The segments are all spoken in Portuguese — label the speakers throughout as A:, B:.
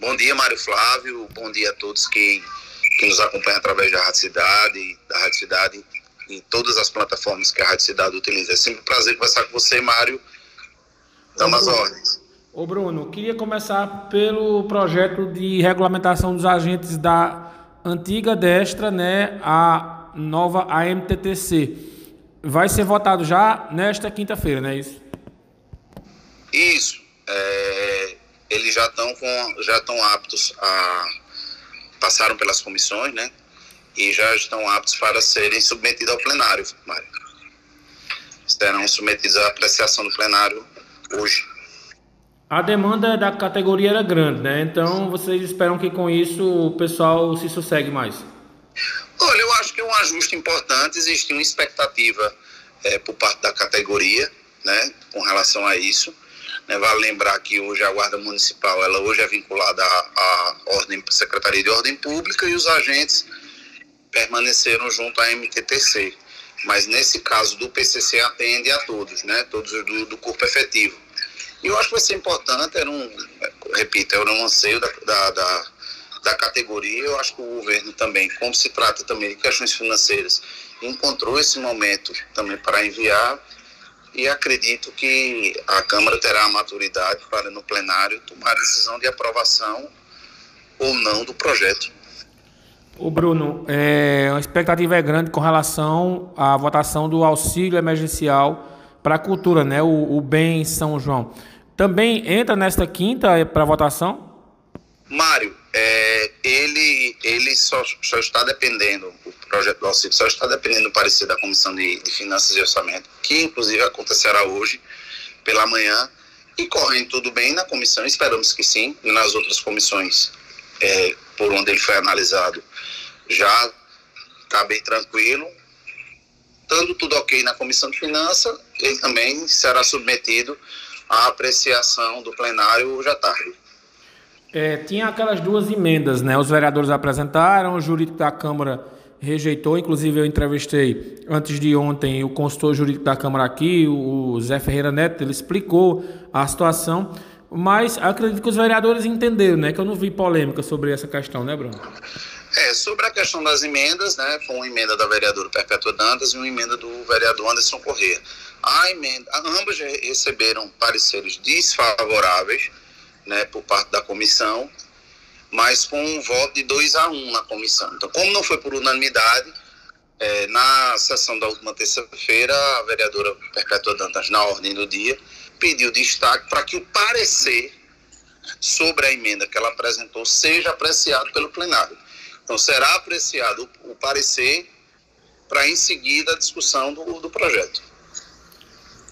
A: Bom dia, Mário Flávio. Bom dia a todos que, que nos acompanham através da Rádio Cidade, da Rádio Cidade em todas as plataformas que a Rádio Cidade utiliza. É sempre um prazer conversar com você, Mário. Damos as ordens.
B: Ô Bruno, queria começar pelo projeto de regulamentação dos agentes da antiga Destra, né, a nova AMTTC. Vai ser votado já nesta quinta-feira, não é isso?
A: Isso. É, eles já estão com, já estão aptos a passaram pelas comissões, né? E já estão aptos para serem submetidos ao plenário, Mário. Serão submetidos à apreciação do plenário hoje.
B: A demanda da categoria era grande, né? Então vocês esperam que com isso o pessoal se sossegue mais?
A: Olha, eu acho que é um ajuste importante. Existe uma expectativa é, por parte da categoria, né, com relação a isso. Né, vale lembrar que hoje a Guarda Municipal, ela hoje é vinculada à, à ordem, Secretaria de Ordem Pública e os agentes permaneceram junto à MTTC. Mas nesse caso do PCC atende a todos, né, todos do, do corpo efetivo. E eu acho que vai ser importante, era um, repito, era um anseio da, da, da, da categoria, eu acho que o governo também, como se trata também de questões financeiras, encontrou esse momento também para enviar e acredito que a Câmara terá a maturidade para, no plenário, tomar a decisão de aprovação ou não do projeto.
B: O Bruno, é, a expectativa é grande com relação à votação do auxílio emergencial para a cultura, né? O, o Bem São João. Também entra nesta quinta para votação?
A: Mário, é, ele, ele só, só, está dependendo, o projeto do auxílio só está dependendo do parecer da Comissão de, de Finanças e Orçamento, que inclusive acontecerá hoje pela manhã, e correndo tudo bem na comissão, esperamos que sim, nas outras comissões é, por onde ele foi analisado, já está bem tranquilo, estando tudo ok na Comissão de Finanças, ele também será submetido à apreciação do plenário hoje à tarde.
B: É, tinha aquelas duas emendas, né? Os vereadores apresentaram, o jurídico da Câmara rejeitou. Inclusive, eu entrevistei antes de ontem o consultor jurídico da Câmara aqui, o Zé Ferreira Neto, ele explicou a situação. Mas acredito que os vereadores entenderam, né? Que eu não vi polêmica sobre essa questão, né, Bruno?
A: É, sobre a questão das emendas, né, foi uma emenda da vereadora Perpétua Dantas e uma emenda do vereador Anderson Corrêa. A emenda, ambas receberam pareceres desfavoráveis, né, por parte da comissão, mas com um voto de 2 a 1 um na comissão. Então, como não foi por unanimidade, é, na sessão da última terça-feira, a vereadora Perpétua Dantas, na ordem do dia, pediu destaque para que o parecer sobre a emenda que ela apresentou seja apreciado pelo plenário. Então, será apreciado o, parecer para, em seguida, a discussão do, do projeto.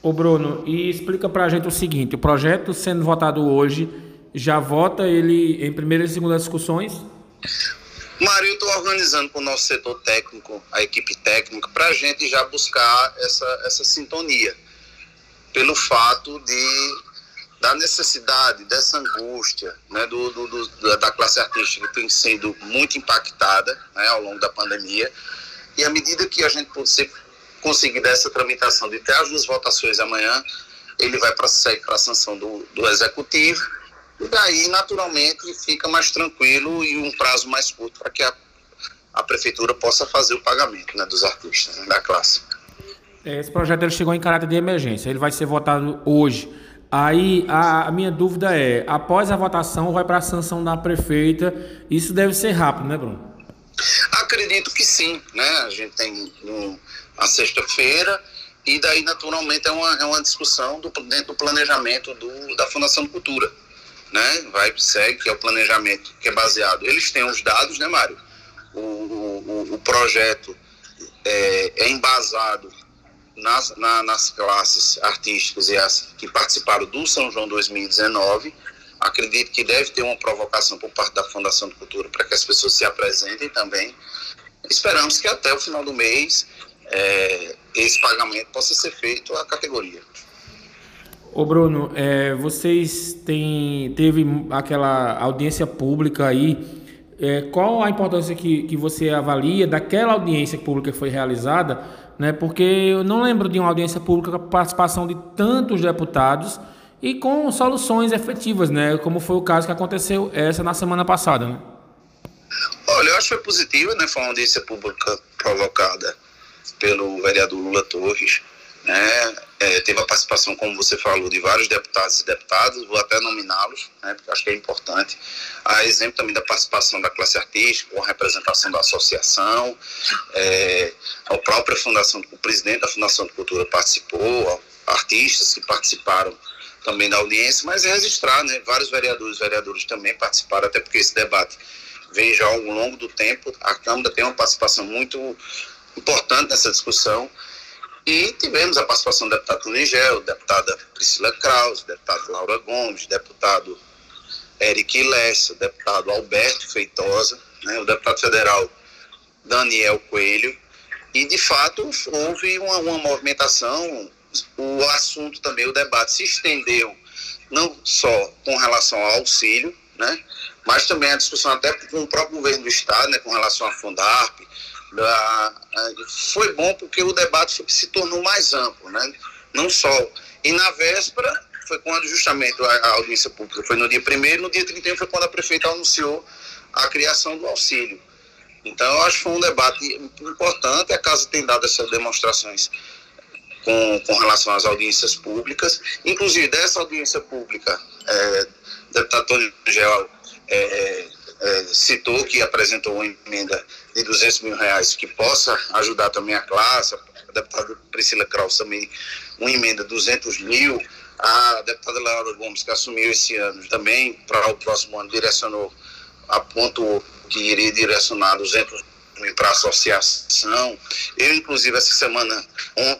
B: Ô Bruno, e explica para a gente o seguinte: o projeto sendo votado hoje, já vota ele em primeira e segunda discussões?
A: Mário, eu estou organizando com o nosso setor técnico, a equipe técnica, para a gente já buscar essa, essa sintonia. Pelo fato de da necessidade, dessa angústia né, do, do, do, da classe artística que tem sido muito impactada né, ao longo da pandemia. E à medida que a gente conseguir dessa tramitação de ter as duas votações amanhã, ele vai para a sanção do, do executivo. E daí, naturalmente, fica mais tranquilo e um prazo mais curto para que a, a prefeitura possa fazer o pagamento né, dos artistas, né, da classe.
B: Esse projeto ele chegou em caráter de emergência. Ele vai ser votado hoje Aí a, a, minha dúvida é, após a votação vai para a sanção da prefeita, isso deve ser rápido, né, Bruno?
A: Acredito que sim, né? A gente tem um, a sexta-feira e daí naturalmente é uma, é uma discussão do, dentro do planejamento do, da Fundação de Cultura, né? Vai segue que é o planejamento que é baseado. Eles têm os dados, né, Mário? O, o, o projeto é, é embasado nas, na, nas classes artísticas e as que participaram do São João 2019. Acredito que deve ter uma provocação por parte da Fundação de Cultura para que as pessoas se apresentem também. Esperamos que até o final do mês é, esse pagamento possa ser feito à categoria.
B: Ô Bruno, é, vocês têm, teve aquela audiência pública aí. É, qual a importância que, que você avalia daquela audiência pública que foi realizada né? Porque eu não lembro de uma audiência pública com a participação de tantos deputados e com soluções efetivas, né? Como foi o caso que aconteceu essa na semana passada, né?
A: Olha, eu acho que foi positiva, né? Foi uma audiência pública provocada pelo vereador Lula Torres, né? É, teve a participação, como você falou, de vários deputados e deputadas, vou até nominá-los, né, porque acho que é importante. A exemplo também da participação da classe artística, com a representação da associação, é, a própria Fundação, o presidente da Fundação de Cultura participou, artistas que participaram também da audiência, mas registrar, né, vários vereadores vereadores também participaram, até porque esse debate vem já ao longo do tempo, a Câmara tem uma participação muito importante nessa discussão, e tivemos a participação do deputado Tunigel, deputada Priscila Kraus, deputado Laura Gomes, deputado Eric Lessa, deputado Alberto Feitosa, né, o deputado federal Daniel Coelho, e de fato houve uma, uma movimentação, o assunto também, o debate se estendeu não só com relação ao auxílio, né, mas também a discussão até com o próprio governo do Estado, né, com relação à Fundarp, da, foi bom porque o debate se tornou mais amplo, né? Não só. E na véspera foi quando justamente a, audiência pública foi no dia 1 no dia 31 foi quando a prefeita anunciou a criação do auxílio. Então, eu acho que foi um debate importante. A casa tem dado essas demonstrações com, com relação às audiências públicas. Inclusive, dessa audiência pública, é, deputado Tony Gel é, é, citou que apresentou uma emenda de 200 mil reais que possa ajudar também a classe, a deputada Priscila Kraus também uma emenda de 200 mil, a deputada Laura Gomes, que assumiu esse ano também, para o próximo ano, direcionou, apontou que iria direcionar 200 mil para a associação. Eu, inclusive, essa semana,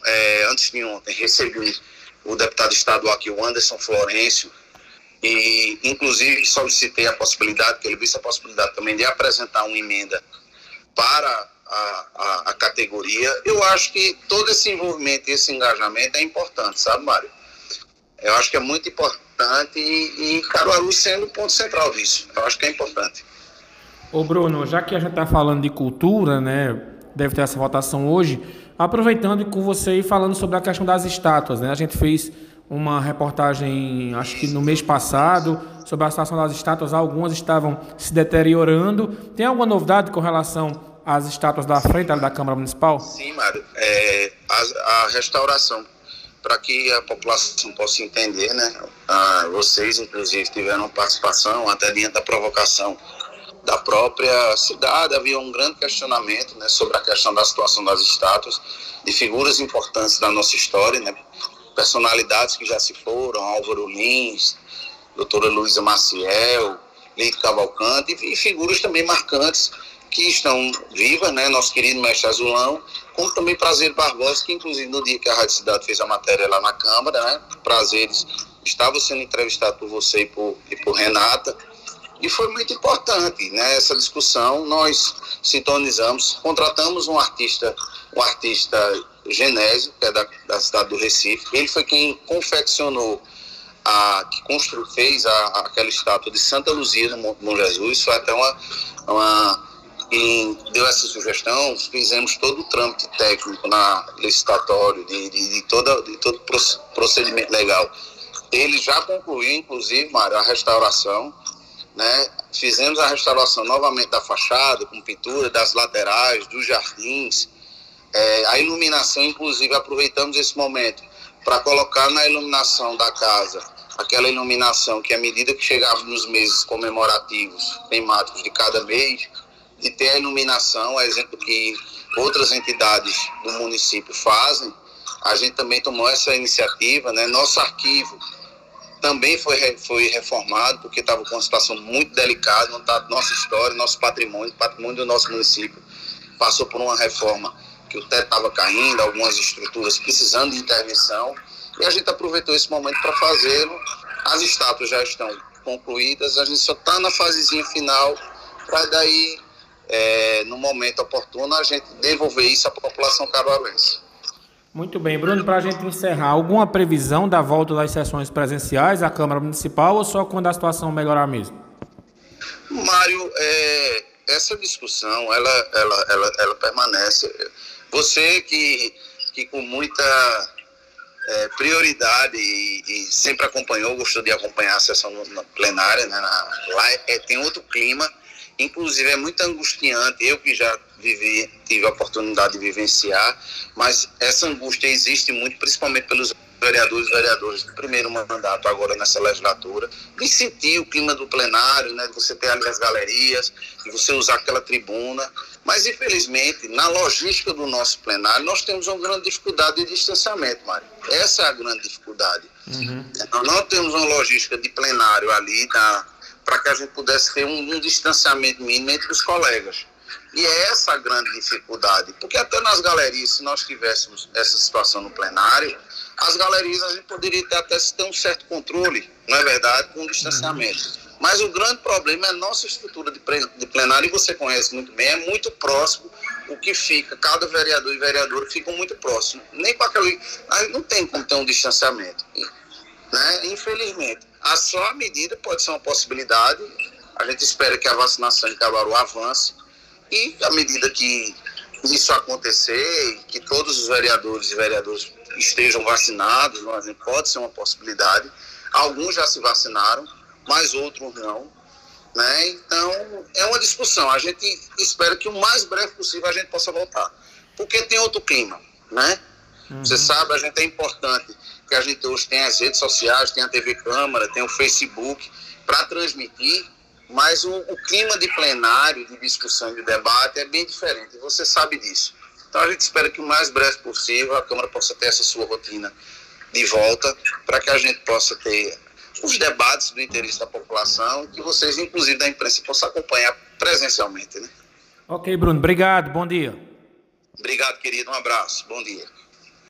A: é, antes de ontem, recebi o deputado estadual aqui, o Anderson Florencio, e, inclusive, solicitei a possibilidade, que ele visse a possibilidade também de apresentar uma emenda para a, a, a, categoria, eu acho que todo esse envolvimento e esse engajamento é importante, sabe, Mário? Eu acho que é muito importante e, e Caruaru sendo o ponto central disso. Eu acho que é importante.
B: Ô Bruno, já que a gente está falando de cultura, né? Deve ter essa votação hoje. Aproveitando com você e falando sobre a questão das estátuas, né? A gente fez uma reportagem, acho que no mês passado, sobre a situação das estátuas. Algumas estavam se deteriorando. Tem alguma novidade com relação às estátuas da frente da Câmara Municipal?
A: Sim, Mário. É, a, a restauração, para que a população possa entender, né? Ah, vocês, inclusive, tiveram participação até diante da provocação da própria cidade. Havia um grande questionamento né, sobre a questão da situação das estátuas, de figuras importantes da nossa história, né? Personalidades que já se foram, Álvaro Lins, doutora Luísa Maciel, Leite Cavalcante, e figuras também marcantes que estão vivas, né? Nosso querido mestre Azulão, como também Prazer Barbosa, que inclusive no dia que a Rádio Cidade fez a matéria lá na Câmara, né? Prazeres estava sendo entrevistado por você e por, e por Renata, e foi muito importante né, essa discussão. Nós sintonizamos, contratamos um artista, um artista Genésio, que é da, da cidade do Recife. Ele foi quem confeccionou, a, que constru, fez a, aquela estátua de Santa Luzia no Bom Jesus. Foi até uma. uma deu essa sugestão, fizemos todo o trâmite técnico na licitatório, de, de, de, toda, de todo procedimento legal. Ele já concluiu, inclusive, Mário, a restauração. Né? Fizemos a restauração novamente da fachada, com pintura das laterais, dos jardins, é, a iluminação, inclusive, aproveitamos esse momento para colocar na iluminação da casa aquela iluminação que, à medida que chegava nos meses comemorativos, temáticos de cada mês, de ter a iluminação, exemplo que outras entidades do município fazem, a gente também tomou essa iniciativa, né? Nosso arquivo também foi, foi reformado, porque estava com uma situação muito delicada, nossa história, nosso patrimônio, patrimônio do nosso município, passou por uma reforma que o teto estava caindo, algumas estruturas precisando de intervenção, e a gente aproveitou esse momento para fazê-lo. As estátuas já estão concluídas, a gente só está na fasezinha final para daí, é, no momento oportuno, a gente devolver isso à população caruaruense.
B: Muito bem, Bruno, para a gente encerrar, alguma previsão da volta das sessões presenciais à Câmara Municipal ou só quando a situação melhorar mesmo?
A: Mário, é, essa discussão, ela, ela, ela, ela permanece você que, que com muita é, prioridade e, e, sempre acompanhou, gostou de acompanhar a sessão plenária, né? Na, lá é, tem outro clima, inclusive é muito angustiante, eu que já vivi, tive a oportunidade de vivenciar, mas essa angústia existe muito, principalmente pelos vereadores e vereadoras do primeiro mandato agora nessa legislatura, de sentir o clima do plenário, né, de você ter ali as galerias, de você usar aquela tribuna, mas infelizmente, na logística do nosso plenário, nós temos uma grande dificuldade de distanciamento, Mário. Essa é a grande dificuldade. Uhum. Nós não temos uma logística de plenário ali para que a gente pudesse ter um, um distanciamento mínimo entre os colegas. E é essa a grande dificuldade, porque até nas galerias, se nós tivéssemos essa situação no plenário, as galerias a gente poderia ter até ter um certo controle, não é verdade, com o distanciamento. Mas o grande problema é a nossa estrutura de plenário, e você conhece muito bem, é muito próximo o que fica, cada vereador e vereadora ficam muito próximos. Nem com aquele. Não tem como ter um distanciamento. Né? Infelizmente. A só a medida pode ser uma possibilidade. A gente espera que a vacinação em Cabaru avance e à medida que isso acontecer, que todos os vereadores e vereadoras estejam vacinados, pode ser uma possibilidade. Alguns já se vacinaram, mas outros não. Né? Então, é uma discussão. A gente espera que o mais breve possível a gente possa voltar. Porque tem outro clima, né? Uhum. Você sabe, a gente é importante que a gente hoje tem as redes sociais, tem a TV Câmara, tem o Facebook para transmitir mas o, o, clima de plenário, de discussão, de debate é bem diferente, você sabe disso. Então a gente espera que o mais breve possível a Câmara possa ter essa sua rotina de volta, para que a gente possa ter os debates do interesse da população, que vocês, inclusive da imprensa, possam acompanhar presencialmente. Né?
B: Ok, Bruno, obrigado, bom dia.
A: Obrigado, querido, um abraço, bom dia.